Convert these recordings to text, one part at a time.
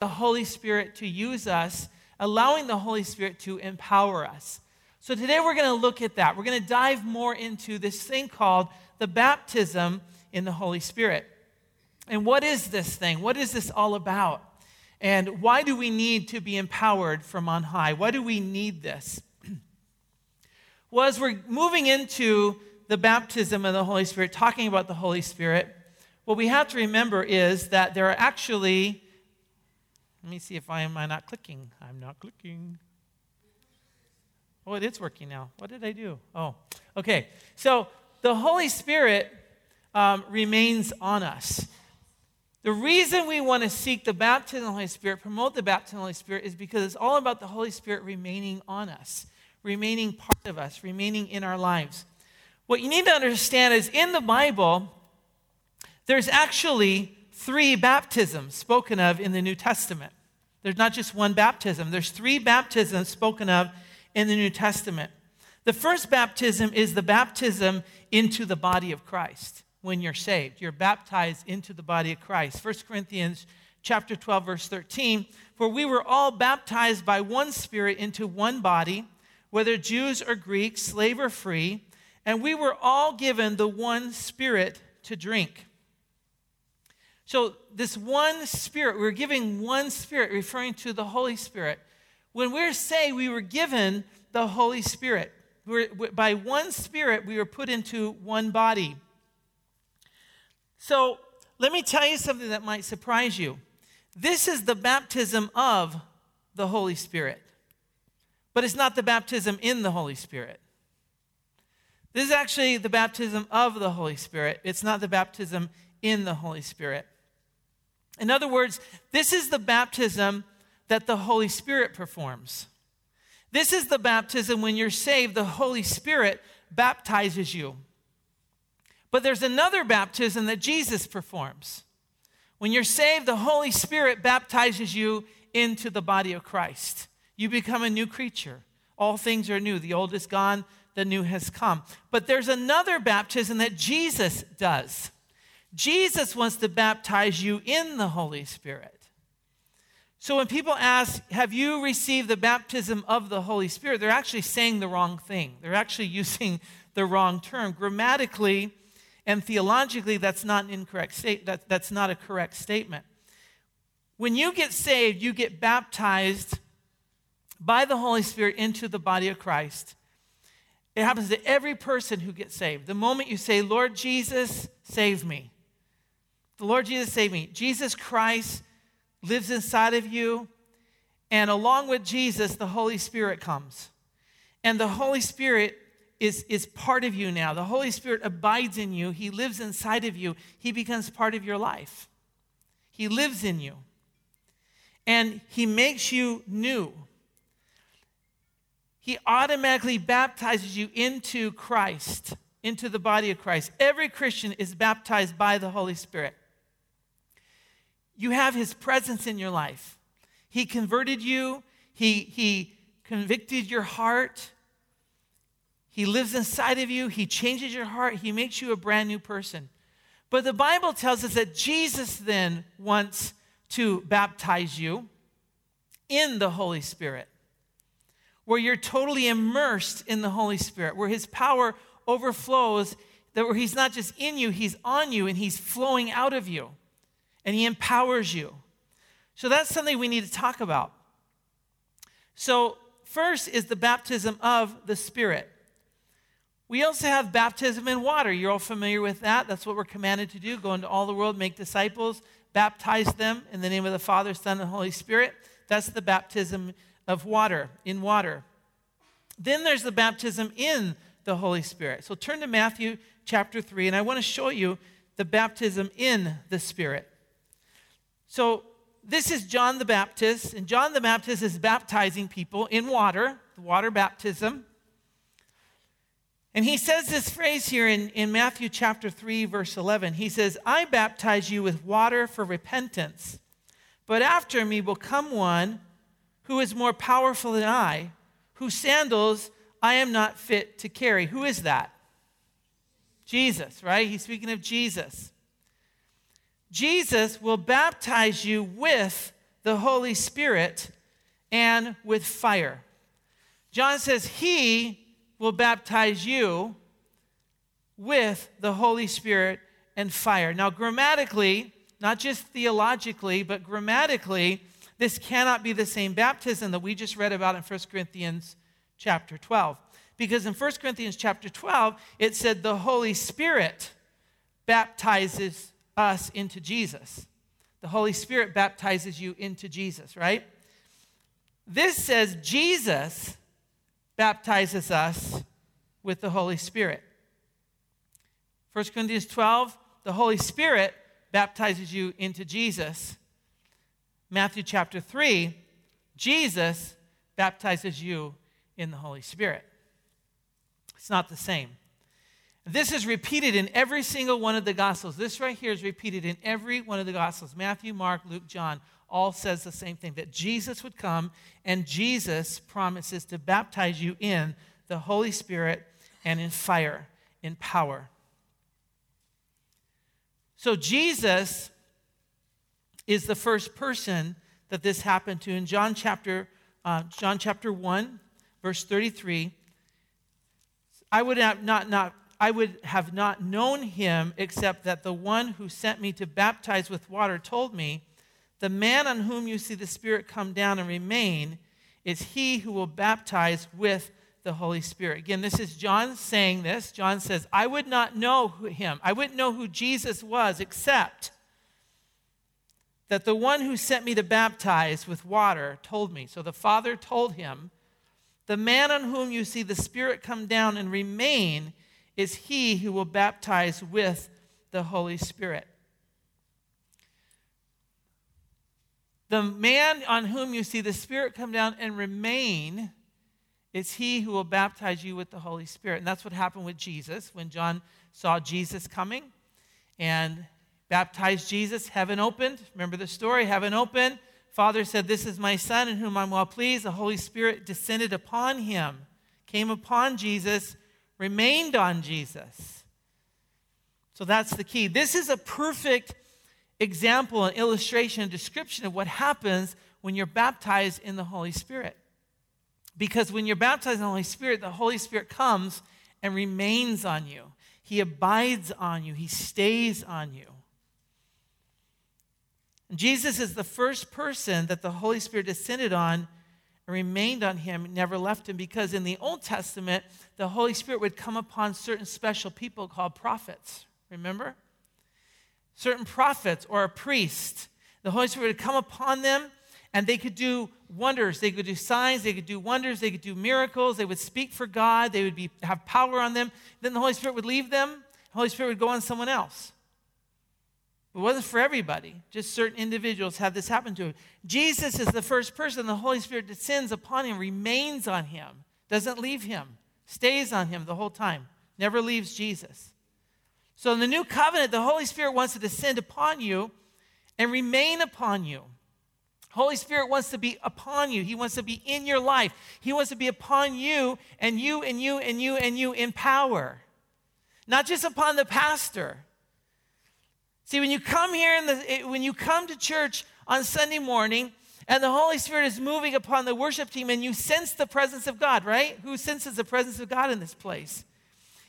the Holy Spirit to use us, allowing the Holy Spirit to empower us. So today we're going to look at that. We're going to dive more into this thing called the baptism in the Holy Spirit. And what is this thing? What is this all about? And why do we need to be empowered from on high? Why do we need this? well, as we're moving into the baptism of the Holy Spirit, talking about the Holy Spirit, what we have to remember is that there are actually, let me see if I am I not clicking. I'm not clicking. Oh, it is working now. What did I do? Oh, okay. So the Holy Spirit um, remains on us. The reason we want to seek the baptism of the Holy Spirit, promote the baptism of the Holy Spirit, is because it's all about the Holy Spirit remaining on us, remaining part of us, remaining in our lives. What you need to understand is in the Bible, there's actually three baptisms spoken of in the New Testament. There's not just one baptism, there's three baptisms spoken of in the New Testament. The first baptism is the baptism into the body of Christ when you're saved. You're baptized into the body of Christ. 1 Corinthians chapter 12 verse 13, for we were all baptized by one spirit into one body, whether Jews or Greeks, slave or free, and we were all given the one spirit to drink. So, this one spirit, we're giving one spirit, referring to the Holy Spirit. When we're saved, we were given the Holy Spirit. We're, by one spirit, we were put into one body. So, let me tell you something that might surprise you. This is the baptism of the Holy Spirit, but it's not the baptism in the Holy Spirit. This is actually the baptism of the Holy Spirit. It's not the baptism in the Holy Spirit. In other words, this is the baptism that the Holy Spirit performs. This is the baptism when you're saved, the Holy Spirit baptizes you. But there's another baptism that Jesus performs. When you're saved, the Holy Spirit baptizes you into the body of Christ. You become a new creature. All things are new. The old is gone, the new has come. But there's another baptism that Jesus does. Jesus wants to baptize you in the Holy Spirit. So when people ask, Have you received the baptism of the Holy Spirit? they're actually saying the wrong thing. They're actually using the wrong term. Grammatically and theologically, that's not an incorrect state, that, that's not a correct statement. When you get saved, you get baptized by the Holy Spirit into the body of Christ. It happens to every person who gets saved. The moment you say, Lord Jesus, save me. The Lord Jesus, saved me. Jesus Christ lives inside of you. And along with Jesus, the Holy Spirit comes. And the Holy Spirit is, is part of you now. The Holy Spirit abides in you. He lives inside of you. He becomes part of your life. He lives in you. And He makes you new. He automatically baptizes you into Christ, into the body of Christ. Every Christian is baptized by the Holy Spirit. You have His presence in your life. He converted you, He, he convicted your heart. He lives inside of you. He changes your heart. He makes you a brand new person. But the Bible tells us that Jesus then wants to baptize you in the Holy Spirit where you're totally immersed in the Holy Spirit, where His power overflows, that where He's not just in you, He's on you and He's flowing out of you and He empowers you. So that's something we need to talk about. So, first is the baptism of the Spirit. We also have baptism in water. You're all familiar with that. That's what we're commanded to do go into all the world, make disciples, baptize them in the name of the Father, Son, and Holy Spirit. That's the baptism of water, in water. Then there's the baptism in the Holy Spirit. So turn to Matthew chapter 3, and I want to show you the baptism in the Spirit. So this is John the Baptist, and John the Baptist is baptizing people in water, the water baptism. And he says this phrase here in, in Matthew chapter 3, verse 11. He says, I baptize you with water for repentance, but after me will come one who is more powerful than I, whose sandals I am not fit to carry. Who is that? Jesus, right? He's speaking of Jesus. Jesus will baptize you with the Holy Spirit and with fire. John says he will baptize you with the Holy Spirit and fire. Now, grammatically, not just theologically, but grammatically, this cannot be the same baptism that we just read about in 1 Corinthians chapter 12. Because in 1 Corinthians chapter 12, it said the Holy Spirit baptizes us into Jesus. The Holy Spirit baptizes you into Jesus, right? This says Jesus baptizes us with the Holy Spirit. 1 Corinthians 12, the Holy Spirit baptizes you into Jesus. Matthew chapter 3, Jesus baptizes you in the Holy Spirit. It's not the same. This is repeated in every single one of the Gospels. This right here is repeated in every one of the Gospels Matthew, Mark, Luke, John all says the same thing that Jesus would come and Jesus promises to baptize you in the Holy Spirit and in fire, in power. So Jesus is the first person that this happened to. In John chapter, uh, John chapter 1, verse 33, I would not, not, I would have not known him except that the one who sent me to baptize with water told me, The man on whom you see the Spirit come down and remain is he who will baptize with the Holy Spirit. Again, this is John saying this. John says, I would not know him. I wouldn't know who Jesus was except that the one who sent me to baptize with water told me. So the Father told him the man on whom you see the Spirit come down and remain is he who will baptize with the Holy Spirit. The man on whom you see the Spirit come down and remain is he who will baptize you with the Holy Spirit. And that's what happened with Jesus when John saw Jesus coming and baptized Jesus. Heaven opened. Remember the story? Heaven opened. Father said, This is my Son in whom I'm well pleased. The Holy Spirit descended upon him, came upon Jesus, remained on Jesus. So that's the key. This is a perfect example, an illustration, a description of what happens when you're baptized in the Holy Spirit. Because when you're baptized in the Holy Spirit, the Holy Spirit comes and remains on you. He abides on you, He stays on you. Jesus is the first person that the Holy Spirit descended on remained on him, never left him, because in the Old Testament, the Holy Spirit would come upon certain special people called prophets. Remember? Certain prophets or a priest. The Holy Spirit would come upon them and they could do wonders. They could do signs. They could do wonders. They could do miracles. They would speak for God. They would be, have power on them. Then the Holy Spirit would leave them. The Holy Spirit would go on someone else. It wasn't for everybody. Just certain individuals had this happen to him. Jesus is the first person. The Holy Spirit descends upon him, remains on him, doesn't leave him, stays on him the whole time, never leaves Jesus. So in the new covenant, the Holy Spirit wants to descend upon you and remain upon you. Holy Spirit wants to be upon you. He wants to be in your life. He wants to be upon you and you and you and you and you in power. Not just upon the pastor, See, when you come here, in the, when you come to church on Sunday morning, and the Holy Spirit is moving upon the worship team, and you sense the presence of God, right? Who senses the presence of God in this place?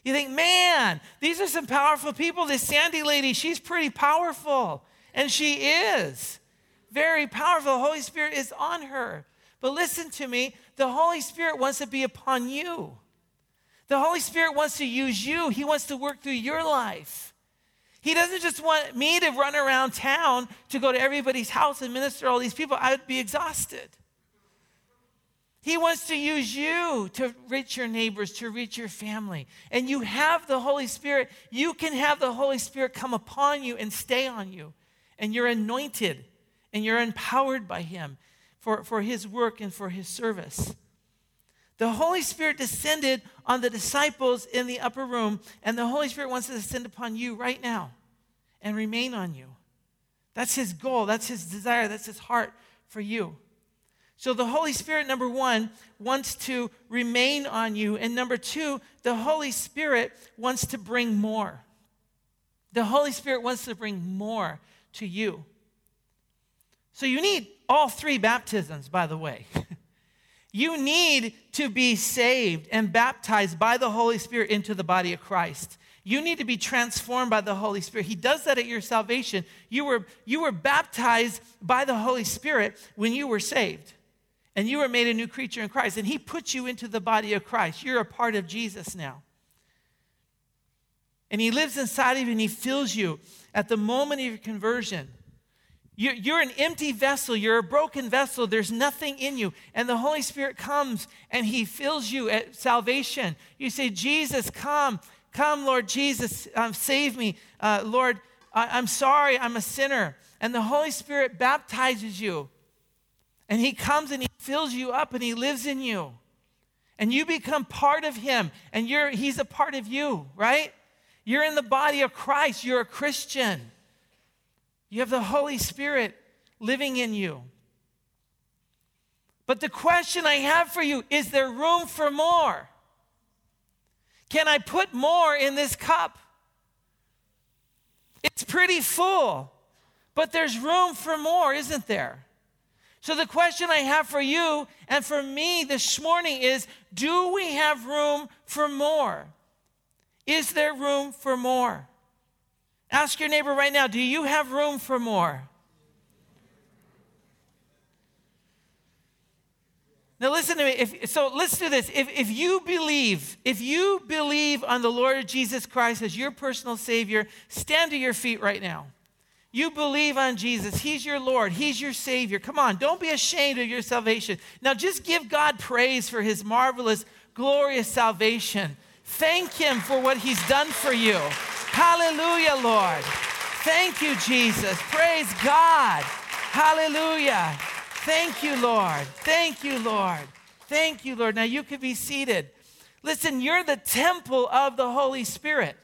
You think, man, these are some powerful people. This Sandy lady, she's pretty powerful. And she is very powerful. The Holy Spirit is on her. But listen to me the Holy Spirit wants to be upon you. The Holy Spirit wants to use you, He wants to work through your life. He doesn't just want me to run around town to go to everybody's house and minister all these people. I would be exhausted. He wants to use you to reach your neighbors, to reach your family. And you have the Holy Spirit. You can have the Holy Spirit come upon you and stay on you. And you're anointed and you're empowered by Him for, for His work and for His service. The Holy Spirit descended on the disciples in the upper room, and the Holy Spirit wants to descend upon you right now and remain on you. That's His goal, that's His desire, that's His heart for you. So the Holy Spirit, number one, wants to remain on you. And number two, the Holy Spirit wants to bring more. The Holy Spirit wants to bring more to you. So you need all three baptisms, by the way. you need to be saved and baptized by the Holy Spirit into the body of Christ. You need to be transformed by the Holy Spirit. He does that at your salvation. You were, you were baptized by the Holy Spirit when you were saved. And you were made a new creature in Christ. And He put you into the body of Christ. You're a part of Jesus now. And He lives inside of you and He fills you at the moment of your conversion. You're an empty vessel. You're a broken vessel. There's nothing in you. And the Holy Spirit comes and He fills you at salvation. You say, Jesus, come. Come, Lord Jesus, um, save me. Uh, Lord, I- I'm sorry, I'm a sinner. And the Holy Spirit baptizes you. And He comes and He fills you up and He lives in you. And you become part of Him. And you're, He's a part of you, right? You're in the body of Christ. You're a Christian. You have the Holy Spirit living in you. But the question I have for you is there room for more? Can I put more in this cup? It's pretty full, but there's room for more, isn't there? So, the question I have for you and for me this morning is do we have room for more? Is there room for more? Ask your neighbor right now do you have room for more? Now listen to me. If, so let's do this. If, if you believe, if you believe on the Lord Jesus Christ as your personal Savior, stand to your feet right now. You believe on Jesus. He's your Lord. He's your Savior. Come on, don't be ashamed of your salvation. Now just give God praise for His marvelous, glorious salvation. Thank Him for what He's done for you. Hallelujah, Lord. Thank you, Jesus. Praise God. Hallelujah. Thank you, Lord. Thank you, Lord. Thank you, Lord. Now you can be seated. Listen, you're the temple of the Holy Spirit.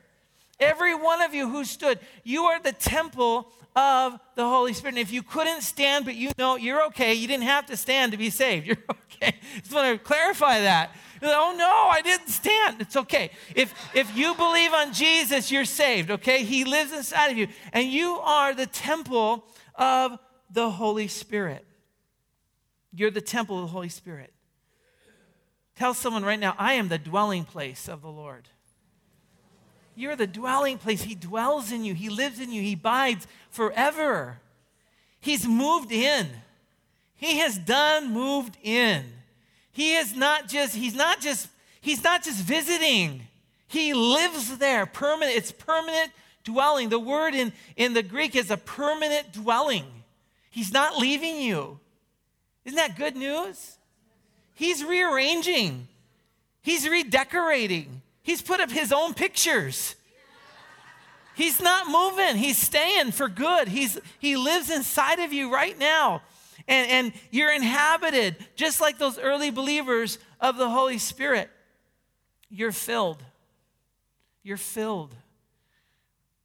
Every one of you who stood, you are the temple of the Holy Spirit. And if you couldn't stand, but you know you're okay, you didn't have to stand to be saved. You're okay. Just want to clarify that. Like, oh no, I didn't stand. It's okay. If if you believe on Jesus, you're saved, okay? He lives inside of you. And you are the temple of the Holy Spirit. You're the temple of the Holy Spirit. Tell someone right now, I am the dwelling place of the Lord. You're the dwelling place. He dwells in you, He lives in you, He abides forever. He's moved in. He has done moved in. He is not just, he's not just, he's not just visiting. He lives there. Permanent, it's permanent dwelling. The word in, in the Greek is a permanent dwelling. He's not leaving you. Isn't that good news? He's rearranging, he's redecorating, he's put up his own pictures. He's not moving, he's staying for good. He's, he lives inside of you right now. And, and you're inhabited, just like those early believers of the Holy Spirit. You're filled. You're filled.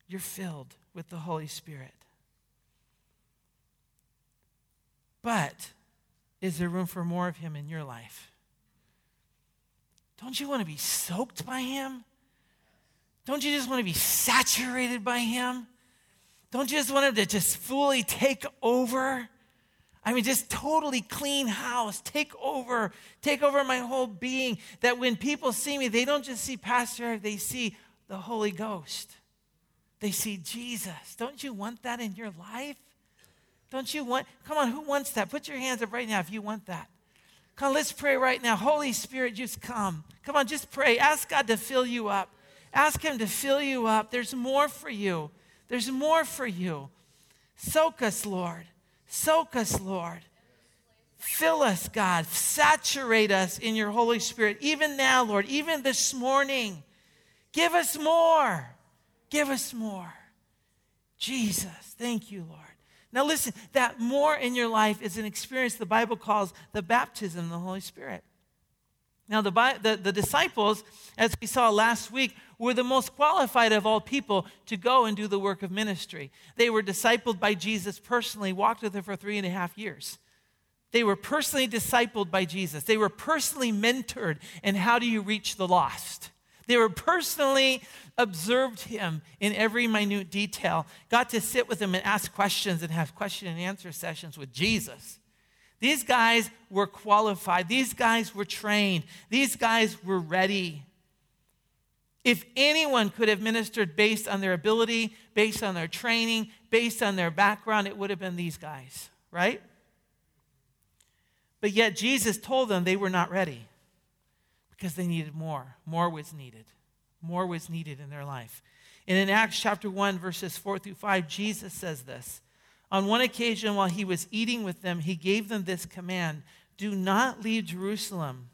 You're filled with the Holy Spirit. But is there room for more of Him in your life? Don't you want to be soaked by Him? Don't you just want to be saturated by Him? Don't you just want Him to just fully take over? I mean, just totally clean house, take over, take over my whole being. That when people see me, they don't just see Pastor they see the Holy Ghost. They see Jesus. Don't you want that in your life? Don't you want, come on, who wants that? Put your hands up right now if you want that. Come let's pray right now. Holy Spirit, just come. Come on, just pray. Ask God to fill you up. Ask Him to fill you up. There's more for you. There's more for you. Soak us, Lord. Soak us, Lord. Fill us, God. Saturate us in your Holy Spirit. Even now, Lord, even this morning. Give us more. Give us more. Jesus, thank you, Lord. Now, listen, that more in your life is an experience the Bible calls the baptism of the Holy Spirit. Now, the, the, the, disciples, as we saw last week, were the most qualified of all people to go and do the work of ministry. They were discipled by Jesus personally, walked with him for three and a half years. They were personally discipled by Jesus. They were personally mentored in how do you reach the lost. They were personally observed him in every minute detail, got to sit with him and ask questions and have question and answer sessions with Jesus. These guys were qualified. These guys were trained. These guys were ready. If anyone could have ministered based on their ability, based on their training, based on their background, it would have been these guys, right? But yet Jesus told them they were not ready because they needed more. More was needed. More was needed in their life. And in Acts chapter 1, verses 4 through 5, Jesus says this. On one occasion, while he was eating with them, he gave them this command Do not leave Jerusalem,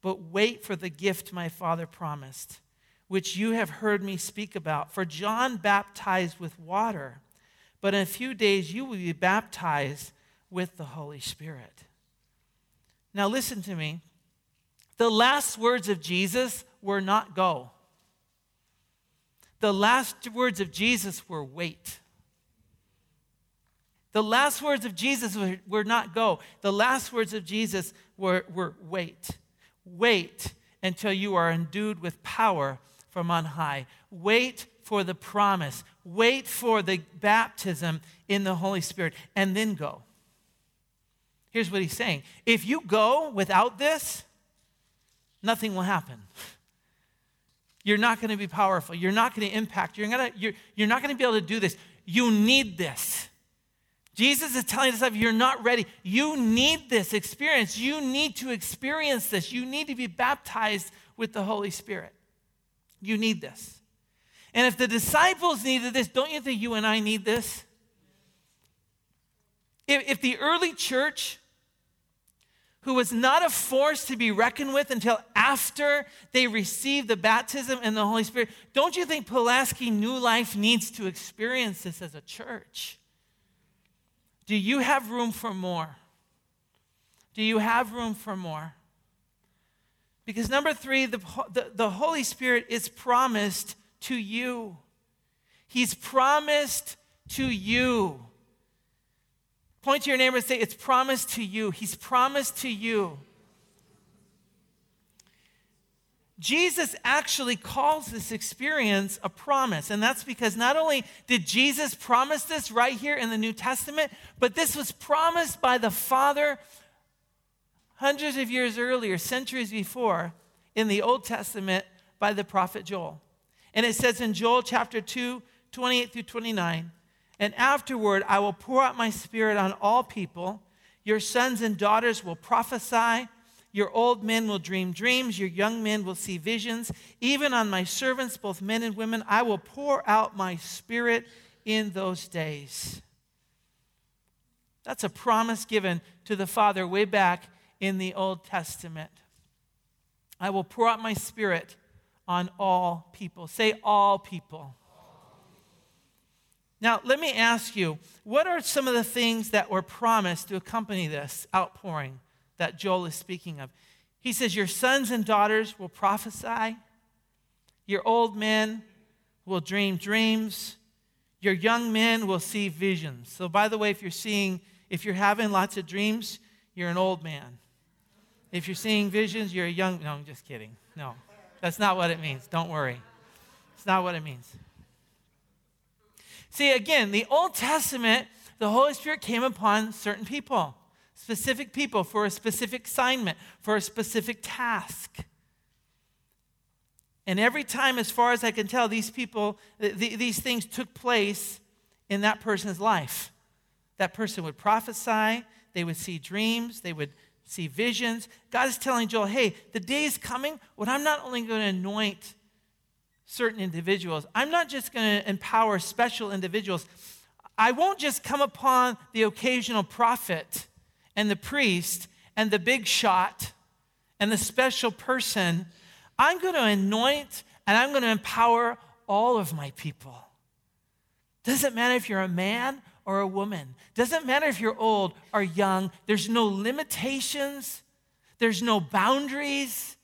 but wait for the gift my Father promised which you have heard me speak about. For John baptized with water, but in a few days you will be baptized with the Holy Spirit. Now, listen to me. The last words of Jesus were not go. The last words of Jesus were wait. The last words of Jesus were, were not go. The last words of Jesus were, were wait. Wait until you are endued with power from on high. Wait for the promise. Wait for the baptism in the Holy Spirit, and then go. Here's what he's saying if you go without this, nothing will happen. You're not going to be powerful. You're not going to impact. You're, gonna, you're, you're not going to be able to do this. You need this. Jesus is telling us you're not ready, you need this experience. You need to experience this. You need to be baptized with the Holy Spirit. You need this. And if the disciples needed this, don't you think you and I need this? If, if the early church, who was not a force to be reckoned with until after they received the baptism and the Holy Spirit, don't you think Pulaski New Life needs to experience this as a church? Do you have room for more? Do you have room for more? Because number three, the, the, the, Holy Spirit is promised to you. He's promised to you. Point to your neighbor and say, It's promised to you. He's promised to you. Jesus actually calls this experience a promise. And that's because not only did Jesus promise this right here in the New Testament, but this was promised by the Father hundreds of years earlier, centuries before, in the Old Testament by the prophet Joel. And it says in Joel chapter 2, 28 through 29, and afterward I will pour out my spirit on all people. Your sons and daughters will prophesy. Your old men will dream dreams. Your young men will see visions. Even on my servants, both men and women, I will pour out my spirit in those days. That's a promise given to the Father way back in the Old Testament. I will pour out my spirit on all people. Say, all people. Now, let me ask you what are some of the things that were promised to accompany this outpouring that Joel is speaking of? He says, Your sons and daughters will prophesy, your old men will dream dreams, your young men will see visions. So, by the way, if you're seeing, if you're having lots of dreams, you're an old man. If you're seeing visions, you're a young. No, I'm just kidding. No, that's not what it means. Don't worry. It's not what it means. See, again, the Old Testament, the Holy Spirit came upon certain people, specific people for a specific assignment, for a specific task. And every time, as far as I can tell, these people, th- these things took place in that person's life. That person would prophesy, they would see dreams, they would see visions. God is telling Joel, hey, the day is coming when I'm not only going to anoint certain individuals, I'm not just going to empower special individuals. I won't just come upon the occasional prophet and the priest and the big shot and the special person. I'm going to anoint and I'm going to empower all of my people. Doesn't matter if you're a man or a woman. Doesn't matter if you're old or young, there's no limitations, there's no boundaries,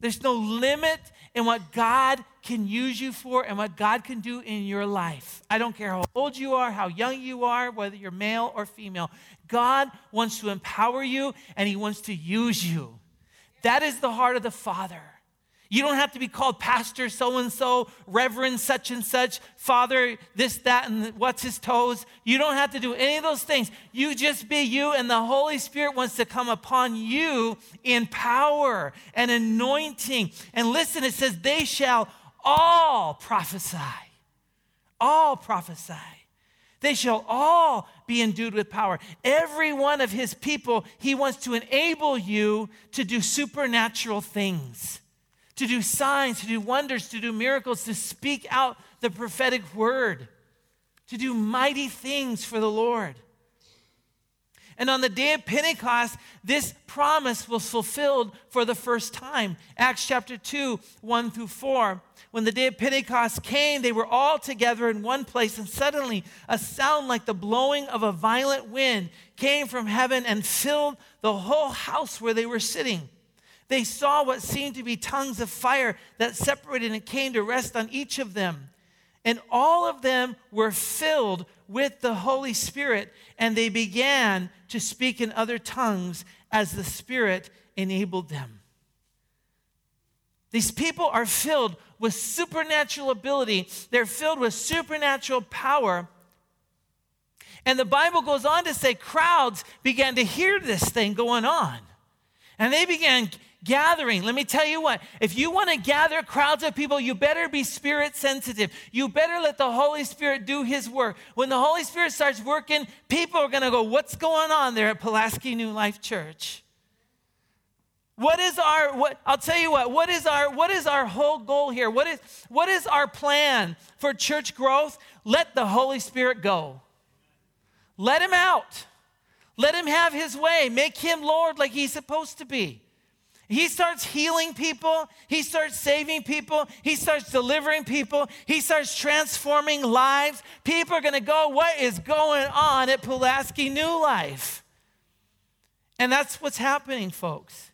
there's no limit in what God can use you for and what God can do in your life. I don't care how old you are, how young you are, whether you're male or female. God wants to empower you and He wants to use you. That is the heart of the Father. You don't have to be called pastor so and so, reverend such and such, father this, that, and what's his toes. You don't have to do any of those things. You just be you, and the Holy Spirit wants to come upon you in power and anointing. And listen, it says, they shall all prophesy. All prophesy. They shall all be endued with power. Every one of his people, he wants to enable you to do supernatural things to do signs, to do wonders, to do miracles, to speak out the prophetic word, to do mighty things for the Lord. And on the day of Pentecost, this promise was fulfilled for the first time. Acts chapter 2, 1 through 4. When the day of Pentecost came, they were all together in one place, and suddenly a sound like the blowing of a violent wind came from heaven and filled the whole house where they were sitting. They saw what seemed to be tongues of fire that separated and came to rest on each of them. And all of them were filled with the Holy Spirit, and they began to speak in other tongues as the Spirit enabled them. These people are filled with supernatural ability, they're filled with supernatural power. And the Bible goes on to say crowds began to hear this thing going on. And they began gathering. Let me tell you what, if you want to gather crowds of people, you better be spirit sensitive. You better let the Holy Spirit do his work. When the Holy Spirit starts working, people are going to go, What's going on there at Pulaski New Life Church? What is our what I'll tell you what, what is our what is our whole goal here? What is what is our plan for church growth? Let the Holy Spirit go. Let him out. Let him have his way. Make him Lord like he's supposed to be. He starts healing people. He starts saving people. He starts delivering people. He starts transforming lives. People are going to go, What is going on at Pulaski New Life? And that's what's happening, folks.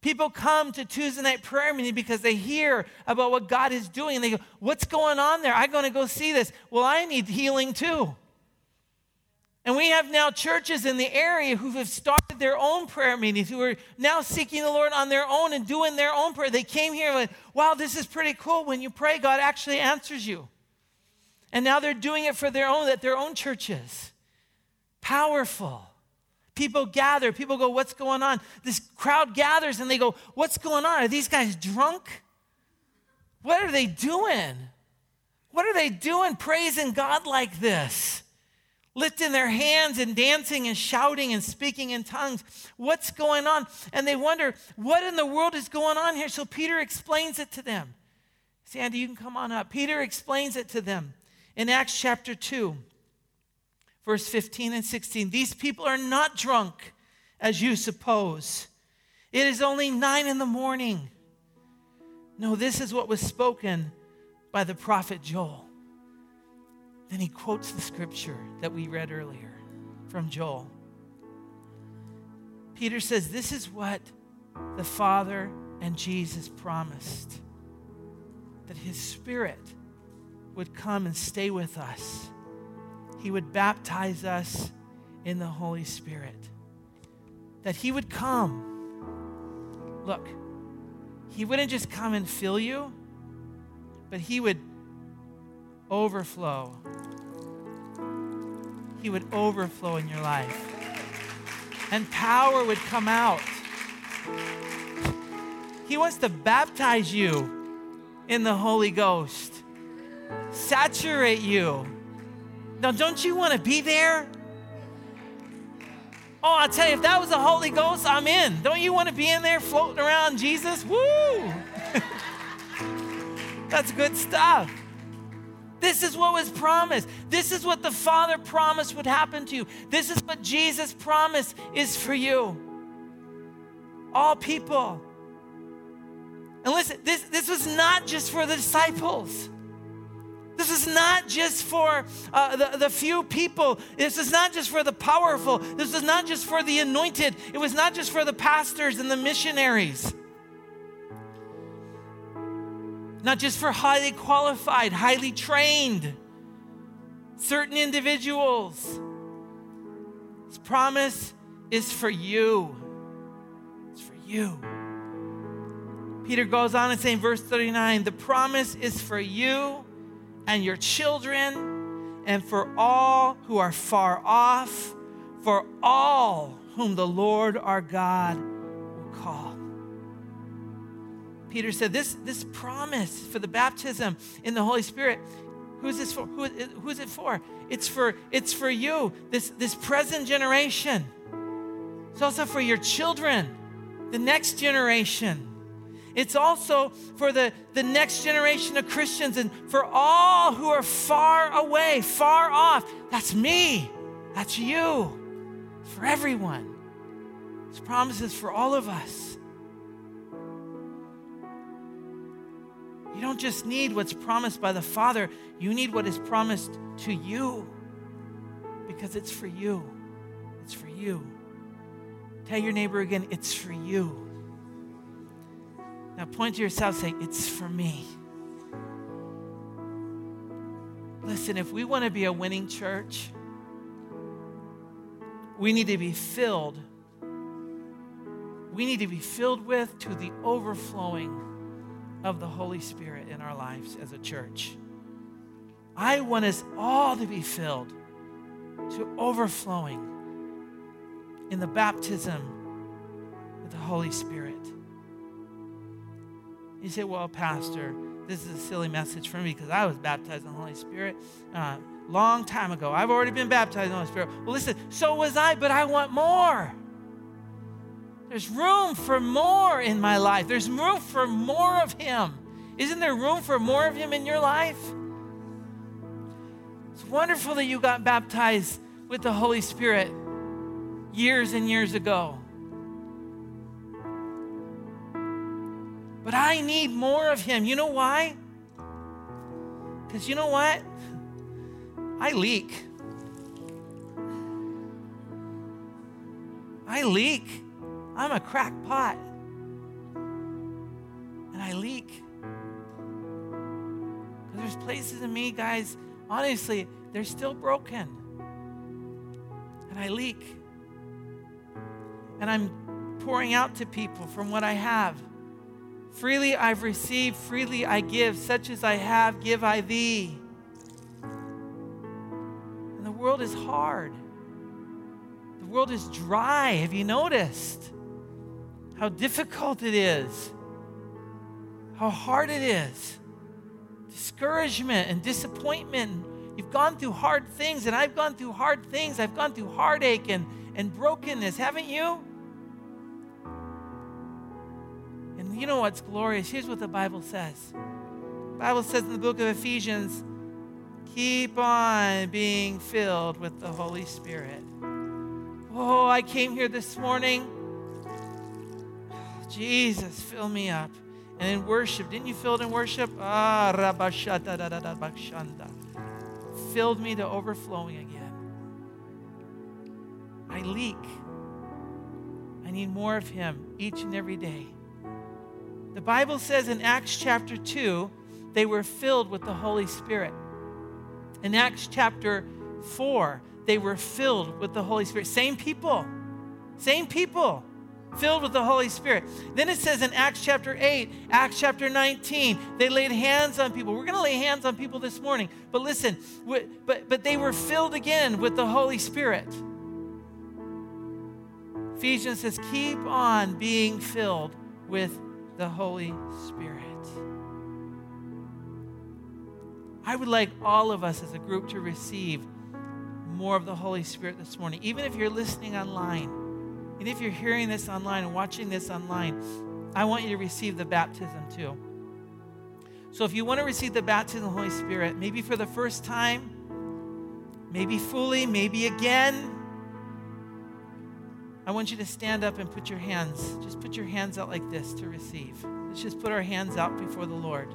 People come to Tuesday night prayer meeting because they hear about what God is doing and they go, What's going on there? I'm going to go see this. Well, I need healing too. And we have now churches in the area who have started their own prayer meetings, who are now seeking the Lord on their own and doing their own prayer. They came here and went, wow, this is pretty cool. When you pray, God actually answers you. And now they're doing it for their own, at their own churches. Powerful. People gather, people go, what's going on? This crowd gathers and they go, what's going on? Are these guys drunk? What are they doing? What are they doing praising God like this? Lifting their hands and dancing and shouting and speaking in tongues. What's going on? And they wonder, what in the world is going on here? So Peter explains it to them. Sandy, you can come on up. Peter explains it to them in Acts chapter 2, verse 15 and 16. These people are not drunk, as you suppose. It is only nine in the morning. No, this is what was spoken by the prophet Joel. Then he quotes the scripture that we read earlier from Joel. Peter says, This is what the Father and Jesus promised that his Spirit would come and stay with us. He would baptize us in the Holy Spirit. That he would come. Look, he wouldn't just come and fill you, but he would overflow he would overflow in your life. And power would come out. He wants to baptize you in the Holy Ghost, saturate you. Now, don't you want to be there? Oh, I'll tell you, if that was the Holy Ghost, I'm in. Don't you want to be in there floating around Jesus? Woo! That's good stuff. This is what was promised. This is what the Father promised would happen to you. This is what Jesus promised is for you. All people. And listen, this, this was not just for the disciples. This is not just for uh, the, the few people. This is not just for the powerful. This is not just for the anointed. It was not just for the pastors and the missionaries not just for highly qualified, highly trained, certain individuals. This promise is for you. It's for you. Peter goes on and saying, verse 39, the promise is for you and your children and for all who are far off, for all whom the Lord our God will call. Peter said, This, this promise for the baptism in the Holy Spirit, who's this for? Who, who's it for? It's for it's for you, this, this present generation. It's also for your children, the next generation. It's also for the, the next generation of Christians and for all who are far away, far off. That's me. That's you. For everyone. This promises for all of us. You don't just need what's promised by the Father, you need what is promised to you because it's for you. It's for you. Tell your neighbor again, it's for you. Now point to yourself, say, it's for me. Listen, if we want to be a winning church, we need to be filled. We need to be filled with to the overflowing of the Holy Spirit in our lives as a church. I want us all to be filled to overflowing in the baptism with the Holy Spirit. You say, Well, Pastor, this is a silly message for me because I was baptized in the Holy Spirit uh, long time ago. I've already been baptized in the Holy Spirit. Well, listen, so was I, but I want more. There's room for more in my life. There's room for more of Him. Isn't there room for more of Him in your life? It's wonderful that you got baptized with the Holy Spirit years and years ago. But I need more of Him. You know why? Because you know what? I leak. I leak. I'm a crackpot. And I leak. Because there's places in me, guys, honestly, they're still broken. And I leak. And I'm pouring out to people from what I have. Freely I've received, freely I give. Such as I have, give I thee. And the world is hard. The world is dry. Have you noticed? How difficult it is, how hard it is. Discouragement and disappointment. You've gone through hard things, and I've gone through hard things. I've gone through heartache and, and brokenness, haven't you? And you know what's glorious? Here's what the Bible says. The Bible says in the book of Ephesians, keep on being filled with the Holy Spirit. Oh, I came here this morning Jesus, fill me up. And in worship, didn't you feel it in worship? Ah, Filled me to overflowing again. I leak. I need more of Him each and every day. The Bible says in Acts chapter 2, they were filled with the Holy Spirit. In Acts chapter 4, they were filled with the Holy Spirit. Same people. Same people filled with the Holy Spirit. Then it says in Acts chapter 8, Acts chapter 19, they laid hands on people. We're going to lay hands on people this morning. But listen, but, but they were filled again with the Holy Spirit. Ephesians says, keep on being filled with the Holy Spirit. I would like all of us as a group to receive more of the Holy Spirit this morning, even if you're listening online. And if you're hearing this online and watching this online, I want you to receive the baptism too. So if you want to receive the baptism of the Holy Spirit, maybe for the first time, maybe fully, maybe again, I want you to stand up and put your hands, just put your hands out like this to receive. Let's just put our hands out before the Lord.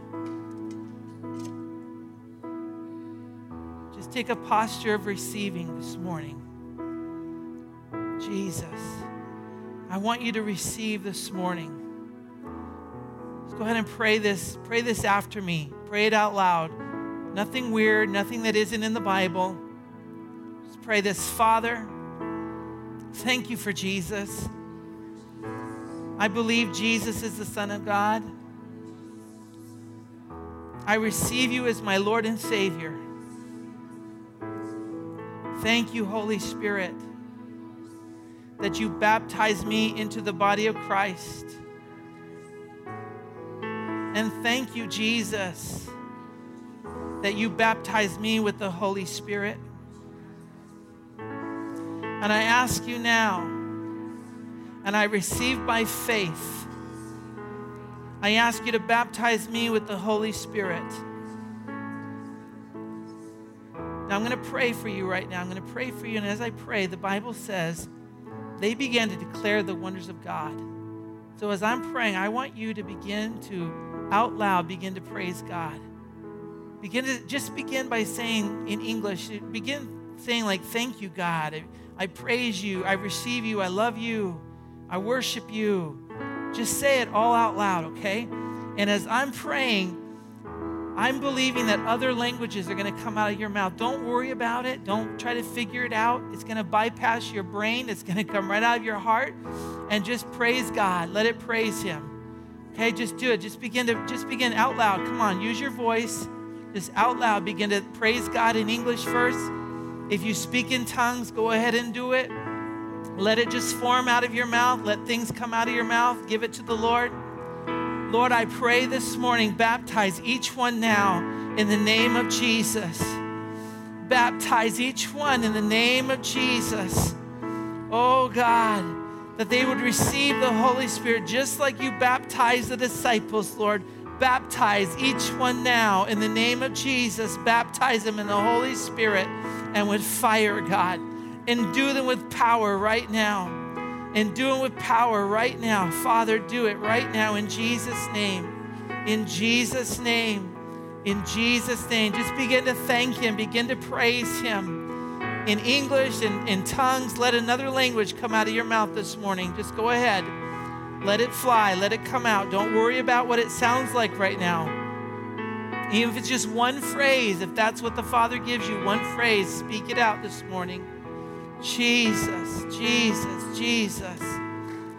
Just take a posture of receiving this morning. Jesus. I want you to receive this morning. Let's go ahead and pray this. Pray this after me. Pray it out loud. Nothing weird, nothing that isn't in the Bible. Just pray this Father, thank you for Jesus. I believe Jesus is the Son of God. I receive you as my Lord and Savior. Thank you, Holy Spirit, that you baptize me into the body of Christ. And thank you, Jesus, that you baptize me with the Holy Spirit. And I ask you now, and I receive by faith, I ask you to baptize me with the Holy Spirit. Now, I'm going to pray for you right now. I'm going to pray for you. And as I pray, the Bible says they began to declare the wonders of God. So as I'm praying, I want you to begin to, out loud, begin to praise God. Begin to just begin by saying in English, begin saying, like, thank you, God. I, I praise you. I receive you. I love you. I worship you. Just say it all out loud, okay? And as I'm praying, I'm believing that other languages are going to come out of your mouth. Don't worry about it. Don't try to figure it out. It's going to bypass your brain. It's going to come right out of your heart. And just praise God. Let it praise Him. Okay, just do it. Just begin to just begin out loud. Come on, use your voice. Just out loud. Begin to praise God in English first. If you speak in tongues, go ahead and do it. Let it just form out of your mouth. Let things come out of your mouth. Give it to the Lord. Lord, I pray this morning, baptize each one now in the name of Jesus. Baptize each one in the name of Jesus. Oh God, that they would receive the Holy Spirit just like you baptized the disciples, Lord. Baptize each one now in the name of Jesus. Baptize them in the Holy Spirit and with fire, God. And do them with power right now and do it with power right now. Father, do it right now in Jesus' name. In Jesus' name. In Jesus' name. Just begin to thank Him, begin to praise Him. In English and in tongues, let another language come out of your mouth this morning. Just go ahead. Let it fly, let it come out. Don't worry about what it sounds like right now. Even if it's just one phrase, if that's what the Father gives you, one phrase, speak it out this morning. Jesus, Jesus, Jesus,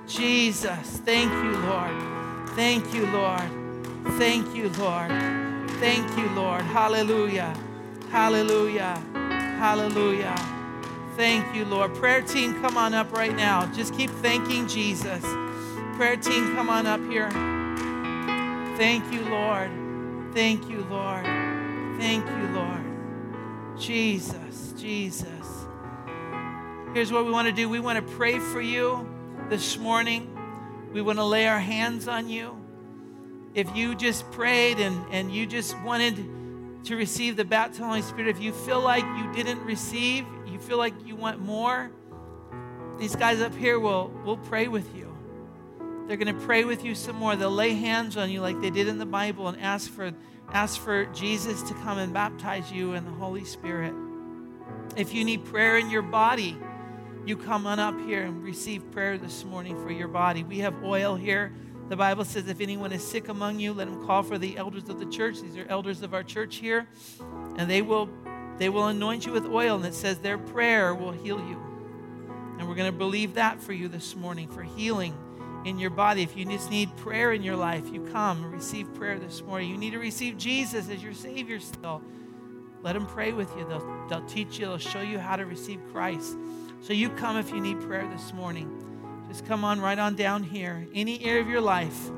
Jesus. Thank you, Lord. Thank you, Lord. Thank you, Lord. Thank you, Lord. Hallelujah. Hallelujah. Hallelujah. Thank you, Lord. Prayer team, come on up right now. Just keep thanking Jesus. Prayer team, come on up here. Thank you, Lord. Thank you, Lord. Thank you, Lord. Jesus, Jesus. Here's what we want to do we want to pray for you this morning. We want to lay our hands on you. If you just prayed and, and you just wanted to receive the baptism of the Holy Spirit, if you feel like you didn't receive, you feel like you want more, these guys up here will, will pray with you. They're going to pray with you some more. They'll lay hands on you like they did in the Bible and ask for, ask for Jesus to come and baptize you in the Holy Spirit. If you need prayer in your body, you come on up here and receive prayer this morning for your body. We have oil here. The Bible says, if anyone is sick among you, let him call for the elders of the church. These are elders of our church here. And they will, they will anoint you with oil. And it says their prayer will heal you. And we're going to believe that for you this morning for healing in your body. If you just need prayer in your life, you come and receive prayer this morning. You need to receive Jesus as your Savior still. Let them pray with you. They'll, they'll teach you, they'll show you how to receive Christ. So you come if you need prayer this morning. Just come on right on down here. Any area of your life,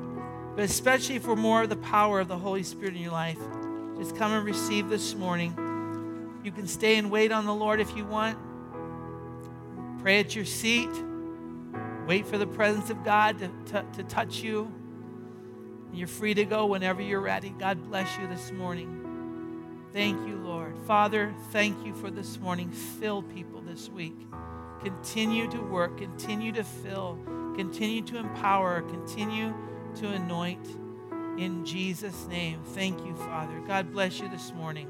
but especially for more of the power of the Holy Spirit in your life, just come and receive this morning. You can stay and wait on the Lord if you want. Pray at your seat. Wait for the presence of God to, to, to touch you. You're free to go whenever you're ready. God bless you this morning. Thank you, Lord. Father, thank you for this morning. Fill people this week. Continue to work, continue to fill, continue to empower, continue to anoint in Jesus' name. Thank you, Father. God bless you this morning.